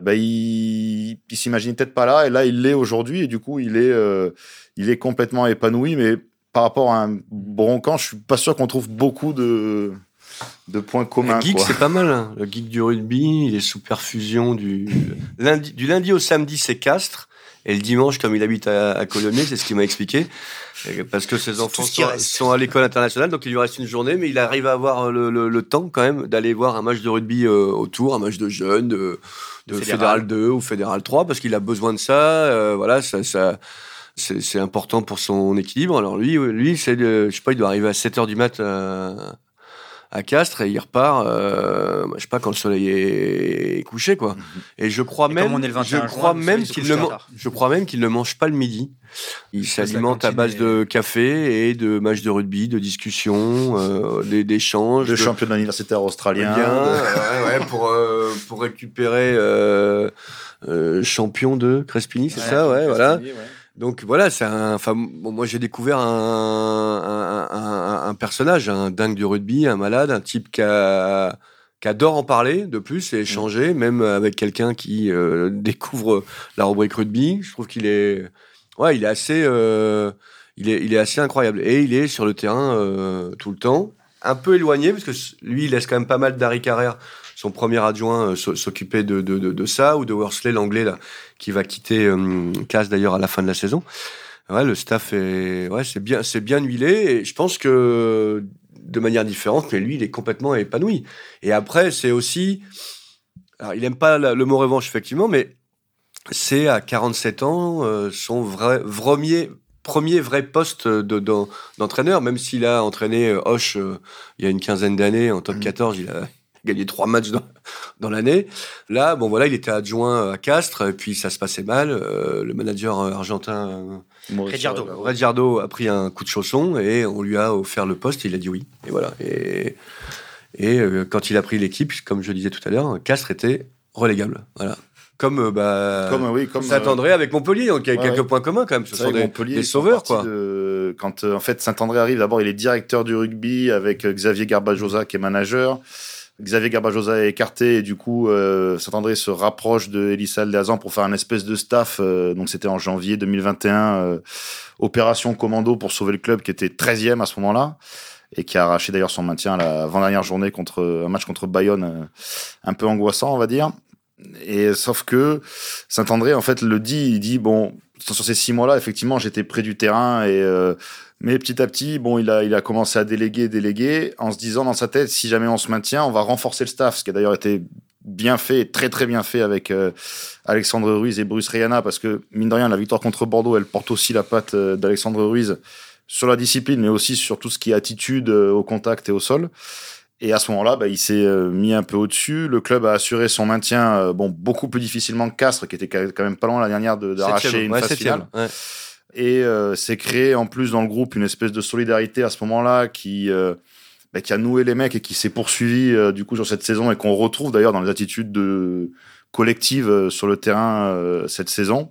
[SPEAKER 3] Ben, il, il s'imaginait peut-être pas là et là il l'est aujourd'hui et du coup il est euh, il est complètement épanoui mais par rapport à un Broncan je suis pas sûr qu'on trouve beaucoup de de points communs
[SPEAKER 4] Le geek, c'est pas mal. hein. Le geek du rugby, il est sous perfusion du lundi, du lundi au samedi, c'est Castres. Et le dimanche, comme il habite à, à Colomiers, c'est ce qu'il m'a expliqué, parce que ses enfants sont, à l'école internationale, donc il lui reste une journée, mais il arrive à avoir le, le- le temps quand même d'aller voir un match de rugby euh, autour, un match de jeunes, de, de
[SPEAKER 2] Fédéral.
[SPEAKER 4] Fédéral 2 ou Fédéral 3, parce qu'il a besoin de ça. euh, voilà, ça, ça c'est important pour son équilibre. Alors lui, euh, lui, c'est, je sais pas, il doit arriver à 7 heures du mat à, à Castres et il repart, euh, je sais pas, quand le soleil est couché, quoi. Et je crois
[SPEAKER 2] Et
[SPEAKER 4] même,
[SPEAKER 2] comme on est le 21
[SPEAKER 4] je crois même qu'il ne,
[SPEAKER 2] tard.
[SPEAKER 4] man- je crois même qu'il ne mange pas le midi. Il s'alimente à base de café et de matchs de rugby, de discussions, euh, d'é- d'échanges.
[SPEAKER 3] Le
[SPEAKER 4] de-
[SPEAKER 3] championnat universitaire australien.
[SPEAKER 4] Bien,
[SPEAKER 3] de-
[SPEAKER 4] euh, ouais, ouais, pour, euh, pour récupérer euh, euh, champion de Crespini, c'est ça, ouais, voilà. Donc voilà, c'est un. Enfin, bon, moi j'ai découvert un, un, un- un personnage, un dingue du rugby, un malade, un type qui, a- qui adore en parler de plus et échanger, même avec quelqu'un qui euh, découvre la rubrique rugby. Je trouve qu'il est, ouais, il est assez, euh, il est, il est assez incroyable et il est sur le terrain euh, tout le temps, un peu éloigné parce que lui il laisse quand même pas mal d'Harry Carrère son premier adjoint euh, s- s'occuper de, de, de, de ça, ou de Worsley, l'anglais, là, qui va quitter euh, Casse d'ailleurs à la fin de la saison. Ouais, le staff est, ouais, c'est bien, c'est bien huilé, et je pense que de manière différente, mais lui, il est complètement épanoui. Et après, c'est aussi, alors, il aime pas la- le mot revanche, effectivement, mais c'est à 47 ans euh, son vrai, premier, premier vrai poste de, d'en- d'entraîneur, même s'il a entraîné euh, Hoche euh, il y a une quinzaine d'années en top 14, il a gagné trois matchs dans, dans l'année. Là, bon voilà, il était adjoint à Castres, et puis ça se passait mal. Euh, le manager euh, argentin
[SPEAKER 2] Rediardo.
[SPEAKER 4] A pris un coup de chausson et on lui a offert le poste. Et il a dit oui. Et voilà. Et, et euh, quand il a pris l'équipe, comme je disais tout à l'heure, Castres était relégable. Voilà. Comme, bah,
[SPEAKER 3] Comme, oui, comme.
[SPEAKER 4] Saint-André avec Montpellier. Donc il y a
[SPEAKER 3] Ouais,
[SPEAKER 4] quelques
[SPEAKER 3] ouais.
[SPEAKER 4] points communs quand même. Ce sont des,
[SPEAKER 3] Montpellier,
[SPEAKER 4] des sauveurs, quoi.
[SPEAKER 3] de- Quand euh, en fait Saint-André arrive, d'abord il est directeur du rugby avec Xavier Garbajosa qui est manager. Xavier Garbajosa est écarté et du coup euh, Saint-André se rapproche de Elissa Aldazan pour faire un espèce de staff. euh, donc c'était en janvier 2021, euh, opération commando pour sauver le club qui était 13e à ce moment-là et qui a arraché d'ailleurs son maintien à la avant-dernière journée contre un match contre Bayonne, euh, un peu angoissant on va dire. Et sauf que Saint-André en fait le dit, il dit bon sur ces six mois-là effectivement j'étais près du terrain et euh, mais petit à petit bon il a il a commencé à déléguer déléguer en se disant dans sa tête si jamais on se maintient on va renforcer le staff ce qui a d'ailleurs été bien fait très très bien fait avec euh, Alexandre Ruiz et Bruce Rayana parce que mine de rien la victoire contre Bordeaux elle porte aussi la patte euh, d'Alexandre Ruiz sur la discipline mais aussi sur tout ce qui est attitude euh, au contact et au sol et à ce moment-là, bah, il s'est euh, mis un peu au-dessus. Le club a assuré son maintien, bon, beaucoup plus difficilement que Castres, qui était quand même pas loin la dernière de- d'arracher
[SPEAKER 4] Septième,
[SPEAKER 3] une
[SPEAKER 4] ouais,
[SPEAKER 3] phase finale.
[SPEAKER 4] ouais.
[SPEAKER 3] Et euh, s'est créé en plus dans le groupe une espèce de solidarité à ce moment-là qui, euh, bah, qui a noué les mecs et qui s'est poursuivi euh, du coup sur cette saison et qu'on retrouve d'ailleurs dans les attitudes de collectives euh, sur le terrain euh, cette saison.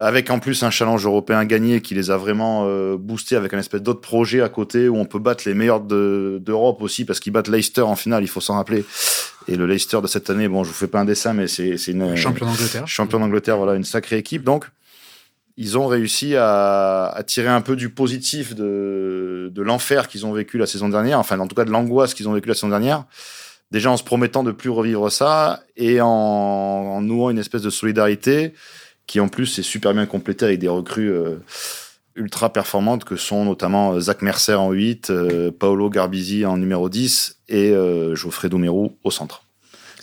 [SPEAKER 3] Avec en plus un challenge européen gagné qui les a vraiment euh, boostés avec un espèce d'autre projet à côté où on peut battre les meilleurs de- d'Europe aussi parce qu'ils battent Leicester en finale, il faut s'en rappeler. Et le Leicester de cette année, bon, je vous fais pas un dessin, mais c'est c'est une
[SPEAKER 1] Champion d'Angleterre.
[SPEAKER 3] champion d'Angleterre, voilà, une sacrée équipe. Donc, ils ont réussi à, à tirer un peu du positif de, de l'enfer qu'ils ont vécu la saison dernière, enfin, en tout cas de l'angoisse qu'ils ont vécu la saison dernière. Déjà en se promettant de plus revivre ça et en, en nouant une espèce de solidarité qui en plus est super bien complétée avec des recrues euh, ultra performantes que sont notamment Zach Mercer en 8, euh, Paolo Garbisi en numéro 10 et euh, Geoffrey Doumerou au centre.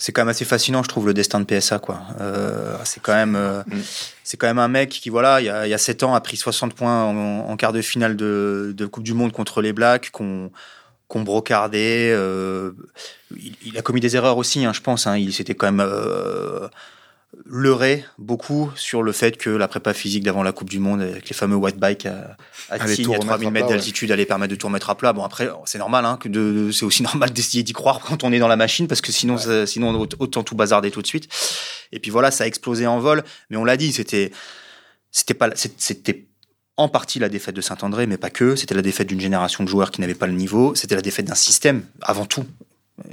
[SPEAKER 2] C'est quand même assez fascinant, je trouve, le destin de PSA. Quoi. Euh, c'est quand même, euh,
[SPEAKER 3] Mm.
[SPEAKER 2] c'est quand même un mec qui, voilà, il y a, il y a 7 ans, a pris 60 points en, en quart de finale de, de Coupe du Monde contre les Blacks, qu'on brocardait. euh, il, il a commis des erreurs aussi, hein, je pense. Hein, il s'était quand même leurré beaucoup sur le fait que la prépa physique d'avant la Coupe du Monde, avec les fameux white bike à, à
[SPEAKER 3] Allait
[SPEAKER 2] Tignes,
[SPEAKER 3] tout
[SPEAKER 2] à
[SPEAKER 3] remettre
[SPEAKER 2] 3000
[SPEAKER 3] à
[SPEAKER 2] mètres
[SPEAKER 3] ouais.
[SPEAKER 2] d'altitude, allait permettre de tout remettre à plat. Bon, après, c'est normal, hein, que de, c'est aussi normal d'essayer d'y croire quand on est dans la machine, parce que sinon, ça- sinon aut- autant tout bazarder tout de suite. Et puis voilà, ça a explosé en vol. Mais on l'a dit, c'était, c'était pas, c'était en partie la défaite de Saint-André, mais pas que. C'était la défaite d'une génération de joueurs qui n'avaient pas le niveau. C'était la défaite d'un système, avant tout.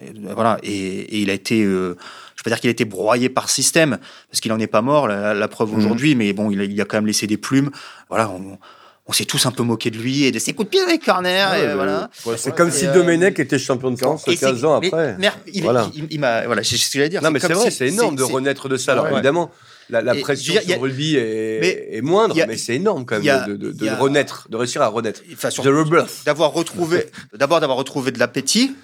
[SPEAKER 2] Et, voilà. Et, et il a été, euh, je peux pas dire qu'il a été broyé par système, parce qu'il en est pas mort, la, la preuve
[SPEAKER 3] Mhm.
[SPEAKER 2] aujourd'hui, mais bon, il a, il a quand même laissé des plumes. Voilà. On, on s'est tous un peu moqué de lui et de ses coups de pied dans les corners.
[SPEAKER 3] Ouais,
[SPEAKER 2] et
[SPEAKER 3] mais-
[SPEAKER 2] voilà.
[SPEAKER 3] Ouais,
[SPEAKER 4] C'est comme si
[SPEAKER 2] euh,
[SPEAKER 4] Domenech était champion de France
[SPEAKER 2] Et c'est-
[SPEAKER 4] 15 ans
[SPEAKER 2] mais-
[SPEAKER 4] après.
[SPEAKER 2] mais il,
[SPEAKER 4] Voilà.
[SPEAKER 2] il- il m'a, voilà, c'est ce que j'allais dire.
[SPEAKER 4] Non, mais c'est vrai,
[SPEAKER 2] si-
[SPEAKER 4] c'est énorme de renaître de ça. Alors
[SPEAKER 2] Ouais.
[SPEAKER 4] évidemment, la, pression
[SPEAKER 2] dire, a-
[SPEAKER 4] sur le rugby est,
[SPEAKER 2] mais
[SPEAKER 4] est moindre,
[SPEAKER 2] a-
[SPEAKER 4] mais c'est énorme quand même
[SPEAKER 2] a-
[SPEAKER 4] de, de-
[SPEAKER 2] a-
[SPEAKER 4] renaître, de réussir à renaître.
[SPEAKER 2] Enfin, d'avoir retrouvé, d'abord d'avoir retrouvé de l'appétit,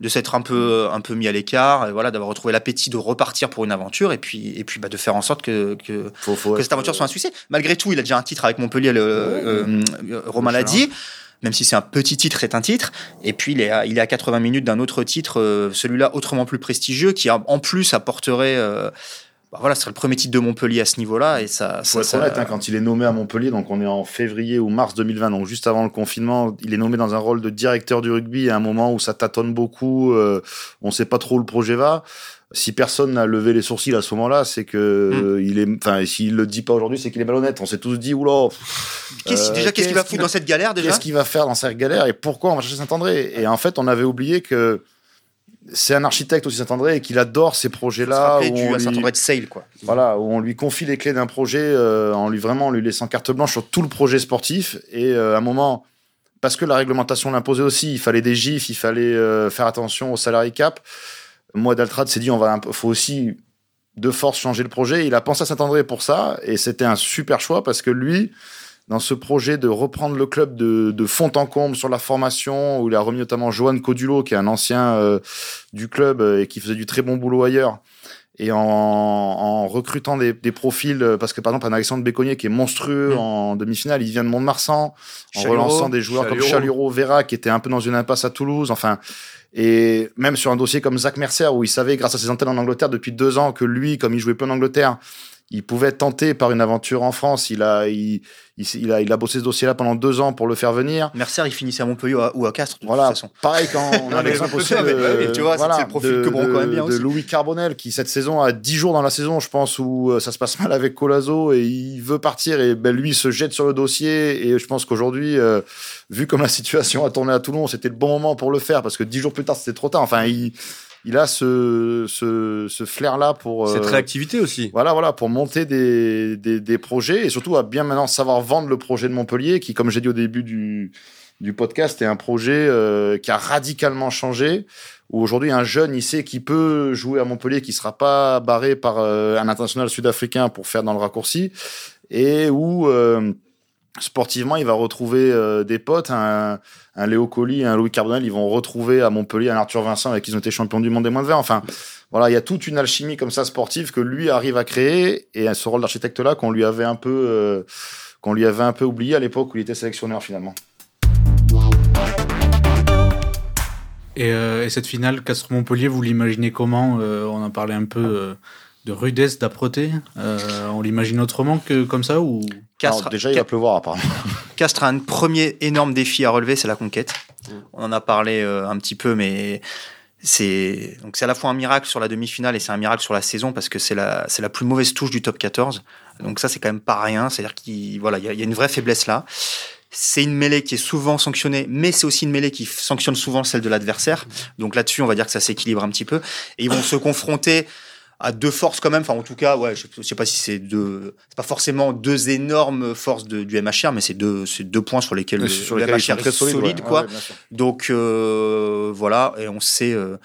[SPEAKER 2] de s'être un peu, un peu mis à l'écart, et voilà, d'avoir retrouvé l'appétit de repartir pour une aventure, et puis, et puis bah, de faire en sorte que, que,
[SPEAKER 3] Faut, faut
[SPEAKER 2] que
[SPEAKER 3] être,
[SPEAKER 2] cette aventure
[SPEAKER 3] euh,
[SPEAKER 2] soit un succès. Malgré tout, il a déjà un titre avec Montpellier, le, euh, euh, Romain l'a dit. Même si c'est un petit titre, est un titre. Et puis, il est à, il est à 80 minutes d'un autre titre, euh, celui-là autrement plus prestigieux, qui en plus apporterait. euh, bah voilà, ce serait le premier titre de Montpellier à ce niveau-là. Et ça, ça, ça-
[SPEAKER 3] honnête, hein, quand il est nommé à Montpellier, donc on est en février ou mars 2020, donc juste avant le confinement, il est nommé dans un rôle de directeur du rugby à un moment où ça tâtonne beaucoup, euh, on sait pas trop où le projet va. Si personne n'a levé les sourcils à ce moment-là, c'est que euh, il est, enfin, s'il le dit pas aujourd'hui, c'est qu'il est malhonnête. On s'est tous dit, oula,
[SPEAKER 2] Qu'est-ce-
[SPEAKER 3] euh,
[SPEAKER 2] déjà, qu'est-ce qu'il va foutre dans cette galère déjà?
[SPEAKER 3] qu'est-ce qu'il va faire dans cette galère et pourquoi on va chercher Saint-André? Et en fait, on avait oublié que c'est un architecte aussi Saint-André et qu'il adore ces projets-là
[SPEAKER 2] du Saint-André de Sale, quoi.
[SPEAKER 3] voilà, où on lui confie les clés d'un projet euh, en lui vraiment en lui laissant carte blanche sur tout le projet sportif. Et euh, à un moment, parce que la réglementation l'imposait aussi, il fallait des gifs, il fallait euh, faire attention au salary cap. Moi, Daltrad s'est dit, on va, faut aussi de force changer le projet. Il a pensé à Saint-André pour ça, et c'était un super choix parce que lui, dans ce projet de reprendre le club de, de fond en comble sur la formation, où il a remis notamment Johan Codulo, qui est un ancien euh, du club euh, et qui faisait du très bon boulot ailleurs, et en, en recrutant des, des profils, euh, parce que par exemple, un Alexandre Béconnier qui est monstrueux
[SPEAKER 2] Mm.
[SPEAKER 3] en demi-finale, il vient de Mont-de-Marsan, en relançant des joueurs comme.
[SPEAKER 4] Chalureau,
[SPEAKER 3] Vera, qui était un peu dans une impasse à Toulouse, enfin, et même sur un dossier comme Zach Mercer, où il savait, grâce à ses antennes en Angleterre depuis deux ans, que lui, comme il jouait peu en Angleterre, il pouvait tenté par une aventure en France. Il a, il, il, il a, il a bossé ce dossier-là pendant deux ans pour le faire venir.
[SPEAKER 2] Mercer, il finissait à Montpellier ou à, ou à Castres, de
[SPEAKER 3] Voilà,
[SPEAKER 2] toute façon.
[SPEAKER 3] pareil quand on a l'exemple aussi de,
[SPEAKER 2] tu vois, c'est le profil
[SPEAKER 3] de,
[SPEAKER 2] que Bronco
[SPEAKER 3] de-
[SPEAKER 2] aime bien
[SPEAKER 3] de
[SPEAKER 2] aussi.
[SPEAKER 3] Louis Carbonel qui cette saison a 10 jours dans la saison, je pense, où euh, ça se passe mal avec Colazo et il veut partir et ben, lui il se jette sur le dossier et je pense qu'aujourd'hui, euh, vu comme la situation a tourné à Toulon, c'était le bon moment pour le faire parce que 10 jours plus tard c'était trop tard. Enfin, il, il a ce, ce, ce flair-là pour...
[SPEAKER 4] Cette
[SPEAKER 3] euh,
[SPEAKER 4] réactivité aussi.
[SPEAKER 3] voilà, voilà, pour monter des, des, des projets et surtout à bien maintenant savoir vendre le projet de Montpellier, qui, comme j'ai dit au début du, du podcast, est un projet euh, qui a radicalement changé. Où aujourd'hui, un jeune, il sait qu'il peut jouer à Montpellier, qui sera pas barré par euh, un international sud-africain pour faire dans le raccourci, et où euh, sportivement, il va retrouver euh, des potes, un, Léo Colli, un Louis Carbonel, ils vont retrouver à Montpellier un Arthur Vincent avec qui ils ont été champions du monde des moins de 20. Enfin, voilà, il y a toute une alchimie comme ça sportive que lui arrive à créer et ce rôle d'architecte-là qu'on lui avait un peu, euh, qu'on lui avait un peu oublié à l'époque où il était sélectionneur finalement.
[SPEAKER 1] Et, euh, et cette finale, Castres-Montpellier, vous l'imaginez comment On en parlait un peu de rudesse, d'âpreté. Euh, on l'imagine autrement que comme ça ou
[SPEAKER 2] Castres,
[SPEAKER 3] Alors, déjà, il va pleuvoir apparemment.
[SPEAKER 2] Castres a un premier énorme défi à relever, c'est la conquête.
[SPEAKER 4] Mm.
[SPEAKER 2] On en a parlé euh, un petit peu, mais c'est donc c'est à la fois un miracle sur la demi-finale et c'est un miracle sur la saison parce que c'est la c'est la plus mauvaise touche du top 14. Donc ça c'est quand même pas rien. C'est-à-dire qu'il voilà il y, y a une vraie faiblesse là. C'est une mêlée qui est souvent sanctionnée, mais c'est aussi une mêlée qui sanctionne souvent celle de l'adversaire. Donc là-dessus, on va dire que ça s'équilibre un petit peu. Et ils vont se confronter à deux forces quand même. Enfin, en tout cas, ouais, je, je sais pas si c'est deux, c'est pas forcément deux énormes forces de- du MHR, mais c'est deux, c'est deux points sur lesquels le,
[SPEAKER 3] Sur
[SPEAKER 2] le
[SPEAKER 3] lesquels
[SPEAKER 2] MHR
[SPEAKER 3] très
[SPEAKER 2] est
[SPEAKER 3] solides,
[SPEAKER 2] solide,
[SPEAKER 3] ouais.
[SPEAKER 2] quoi.
[SPEAKER 3] Ouais.
[SPEAKER 2] Donc euh, voilà, et on sait, euh,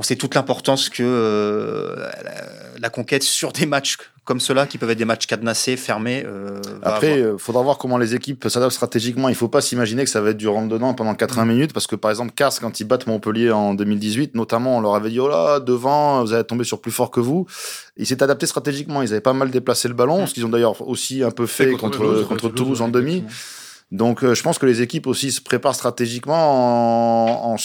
[SPEAKER 2] on sait toute l'importance que euh, la, la conquête sur des matchs comme ceux-là, qui peuvent être des matchs cadenassés, fermés. euh,
[SPEAKER 3] Après,
[SPEAKER 2] avoir.
[SPEAKER 3] il faudra voir comment les équipes s'adaptent stratégiquement. Il faut pas s'imaginer que ça va être du rentre-dedans pendant 80 minutes, parce que par exemple, Castres, quand ils battent Montpellier en 2018, notamment, on leur avait dit, oh là, devant, vous allez tomber sur plus fort que vous. Ils s'étaient adaptés stratégiquement. Ils avaient pas mal déplacé le ballon, ce qu'ils ont d'ailleurs aussi un peu fait contre, contre, Toulouse en demi. Donc, euh, je pense que les équipes aussi se préparent stratégiquement en,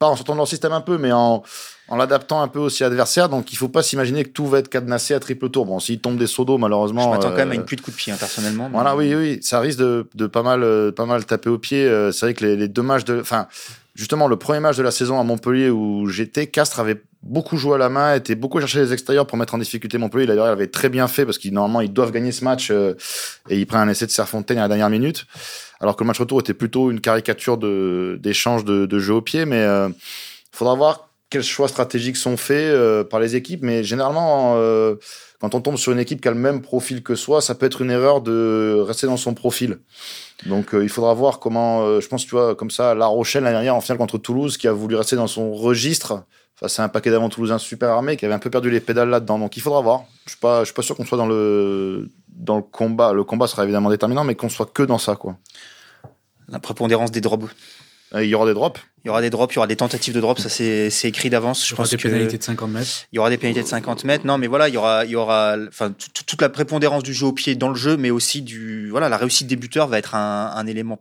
[SPEAKER 3] pas en sortant de leur système un peu, mais en, en l'adaptant un peu aussi à l'adversaire. Donc, il faut pas s'imaginer que tout va être cadenassé à triple tour. Bon, s'ils tombent des seaux d'eau, malheureusement.
[SPEAKER 2] je m'attends quand même à
[SPEAKER 3] euh,
[SPEAKER 2] une pluie de coups de pied, hein, personnellement. mais-
[SPEAKER 3] voilà, oui, oui, ça risque de, de pas mal, euh, pas mal taper au pied. Euh, C'est vrai que les, les deux matchs de, enfin, justement, le premier match de la saison à Montpellier où j'étais, Castres avait beaucoup joué à la main, était beaucoup cherché les extérieurs pour mettre en difficulté Montpellier. D'ailleurs, il avait très bien fait parce qu'ils normalement ils doivent gagner ce match euh, et ils prennent un essai de Serfontaine à la dernière minute. Alors que le match retour était plutôt une caricature de d'échange de, de jeu au pied, mais euh, faudra voir quels choix stratégiques sont faits euh, par les équipes, mais généralement, euh, quand on tombe sur une équipe qui a le même profil que soi, ça peut être une erreur de rester dans son profil. Donc euh, il faudra voir comment, je pense, tu vois, comme ça, La Rochelle l'année dernière en finale contre Toulouse, qui a voulu rester dans son registre face à un paquet d'avant toulousain super armé, qui avait un peu perdu les pédales là-dedans. Donc il faudra voir. Je suis pas, je suis pas sûr qu'on soit dans le dans le combat. Le combat sera évidemment déterminant, mais qu'on soit que dans ça, quoi.
[SPEAKER 2] La prépondérance des drops.
[SPEAKER 3] Il y aura des drops.
[SPEAKER 2] Il y aura des drops, il y aura des tentatives de drops, ça c'est écrit d'avance.
[SPEAKER 1] Je pense des pénalités de 50 mètres.
[SPEAKER 2] Il y aura des pénalités de 50 mètres. Non, mais voilà, il y aura, il y aura, enfin, toute la prépondérance du jeu au pied dans le jeu, mais aussi du, voilà, la réussite des buteurs va être un, un élément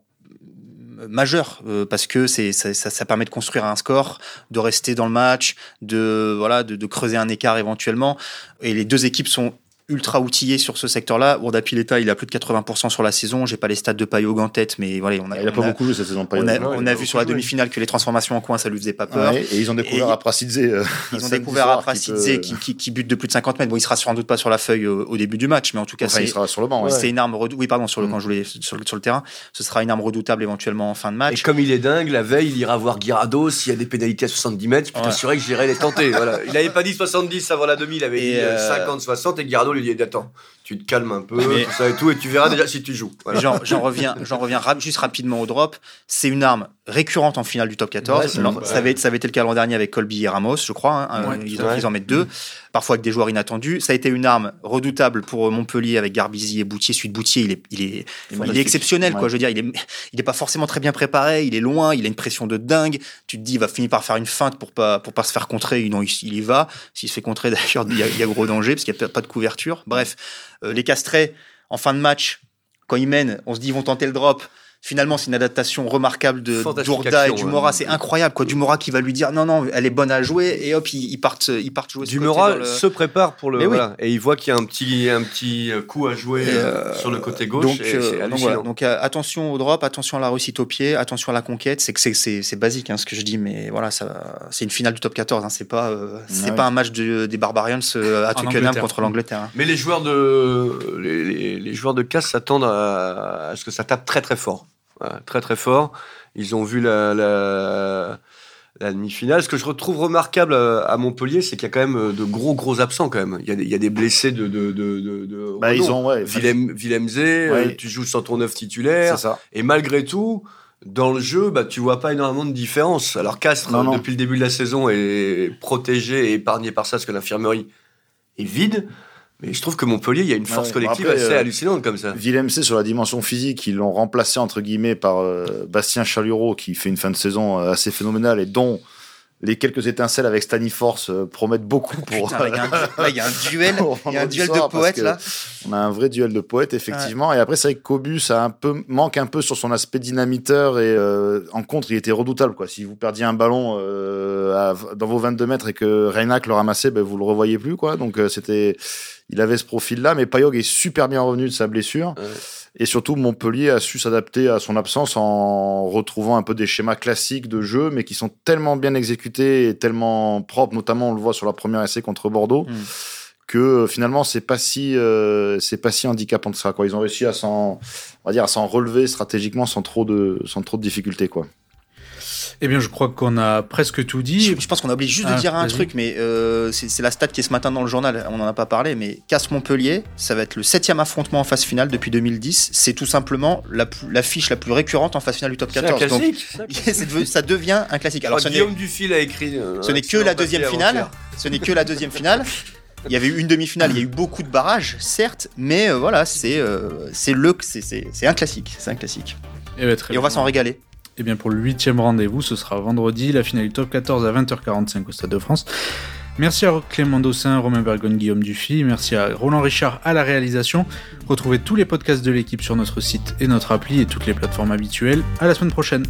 [SPEAKER 2] majeur euh, parce que c'est ça, permet de construire un score, de rester dans le match, de voilà, de creuser un écart éventuellement. Et les deux équipes sont ultra outillé sur ce secteur-là. Urdapileta, il a plus de 80% sur la saison. J'ai pas les stats de Payog en tête, mais voilà,
[SPEAKER 3] on a. Il a pas beaucoup joué cette saison.
[SPEAKER 2] On a, on a vu sur la demi-finale que les transformations en coin, ça lui faisait pas peur.
[SPEAKER 3] et ils ont découvert Aprasidze. Euh,
[SPEAKER 2] ils ont découvert Aprasidze qui, qui, qui, bute de plus de 50 mètres. Bon, il sera sans doute pas sur la feuille au, début du match, mais en tout cas,
[SPEAKER 3] il sera sur le banc.
[SPEAKER 2] C'est une arme redoutable. Oui, pardon, sur le mm. quand je voulais sur, sur, le terrain, ce sera une arme redoutable éventuellement en fin de match.
[SPEAKER 4] Et comme il est dingue, la veille, il ira voir Guirado s'il y a des pénalités à 70 mètres. Je peux t'assurer que j'irai les tenter. voilà. Il avait pas dit 70 avant la demi, il avait dit 50-60 euh, et Guirado lui dit attends tu te calmes un peu, tout ça et tout, et tu verras déjà si tu joues.
[SPEAKER 2] J'en reviens, j'en reviens juste rapidement au drop. C'est une arme récurrente en finale du top 14. ça, avait, ça avait été le cas l'an dernier avec Colby et Ramos, je crois. Hein, ils, en mettent deux, parfois avec des joueurs inattendus. Ça a été une arme redoutable pour Montpellier avec Garbizi et Boutier. Suite Boutier, il est, il est, il est exceptionnel, quoi. Je veux dire, il est, il est pas forcément très bien préparé, il est loin, il a une pression de dingue. Tu te dis, il va finir par faire une feinte pour pas, pour pas se faire contrer. Non, il, il y va. S'il se fait contrer, d'ailleurs, il, y a gros danger parce qu'il n'y a pas de couverture. Bref. Euh, les castrés, en fin de match, quand ils mènent, on se dit ils vont tenter le drop. Finalement, c'est une adaptation remarquable de Dourda et Dumora. C'est incroyable, quoi. Dumora qui va lui dire non, non, elle est bonne à jouer, et hop, ils, partent, ils partent jouer.
[SPEAKER 4] Dumora se prépare pour le. et il voit qu'il y a un petit, un petit coup à jouer euh, sur le côté gauche.
[SPEAKER 2] Donc, euh, donc, attention au drop, attention à la réussite au pied, attention à la conquête. C'est que c'est basique, hein, ce que je dis, mais voilà, c'est une finale du top 14. Hein, c'est pas, euh, c'est pas un match des Barbarians à Twickenham contre l'Angleterre. Hein.
[SPEAKER 4] Mais les joueurs de, les, les joueurs de casse s'attendent à, à ce que ça tape très très fort très très fort. Ils ont vu la, la, demi-finale. Ce que je retrouve remarquable à, Montpellier, c'est qu'il y a quand même euh, de gros gros absents quand même. Il y a des, il y a des blessés de de de, de,
[SPEAKER 3] bah, ils ont ouais,
[SPEAKER 4] Willem, euh, tu joues sans ton neuf titulaire.
[SPEAKER 3] Ça.
[SPEAKER 4] Et malgré tout, dans le jeu, bah, tu vois pas énormément de différence. Alors Castres, depuis le début de la saison, est protégé et épargné par ça, parce que l'infirmerie est vide. Mais je trouve que Montpellier, il y a une force collective assez euh, hallucinante comme ça.
[SPEAKER 3] Willem C sur la dimension physique, ils l'ont remplacé entre guillemets par euh, Bastien Chalureau qui fait une fin de saison euh, assez phénoménale et dont les quelques étincelles avec Staniforce promettent beaucoup pour.
[SPEAKER 2] il y a un duel, y a un duel de poètes là.
[SPEAKER 3] On a un vrai duel de poètes effectivement. Et après c'est vrai que Cobus a un peu manque un peu sur son aspect dynamiteur et en contre il était redoutable quoi. Si vous perdiez un ballon dans vos 22 mètres et que Reynac le ramassait, ben, vous le revoyez plus quoi. Donc c'était il avait ce profil-là, mais Payog est super bien revenu de sa blessure. Et surtout, Montpellier a su s'adapter à son absence en retrouvant un peu des schémas classiques de jeu, mais qui sont tellement bien exécutés et tellement propres, notamment on le voit sur la première essai contre Bordeaux. Hmm. que euh, finalement c'est pas si euh, c'est pas si handicapant de ça quoi ils ont réussi à s'en on va dire à s'en relever stratégiquement sans trop de sans trop de difficultés quoi
[SPEAKER 1] eh bien, je crois qu'on a presque tout dit.
[SPEAKER 2] Je, pense qu'on a oublié juste de ah, dire un truc, mais euh, c'est la stat qui est ce matin dans le journal. On n'en a pas parlé, mais Casse Montpellier, ça va être le septième affrontement en phase finale depuis 2010. C'est tout simplement la, la, fiche la plus récurrente en phase finale du top 14.
[SPEAKER 4] Un classique,
[SPEAKER 2] Donc, ça devient un classique.
[SPEAKER 4] Alors, Guillaume Dufil a écrit.
[SPEAKER 2] Euh, ce n'est que la deuxième finale. Ce n'est que la deuxième finale. Il y avait eu une demi-finale, il y a eu beaucoup de barrages, certes, mais euh, voilà, c'est c'est le, c'est un classique, c'est un classique.
[SPEAKER 1] Eh ben,
[SPEAKER 2] Et on va s'en régaler.
[SPEAKER 1] Et eh bien pour le huitième rendez-vous, ce sera vendredi, la finale du top 14 à 20h45 au Stade de France. Merci à Clément Dossin, Romain Bergon, Guillaume Dufy. Merci à Roland Richard à la réalisation. Retrouvez tous les podcasts de l'équipe sur notre site et notre appli et toutes les plateformes habituelles. À la semaine prochaine.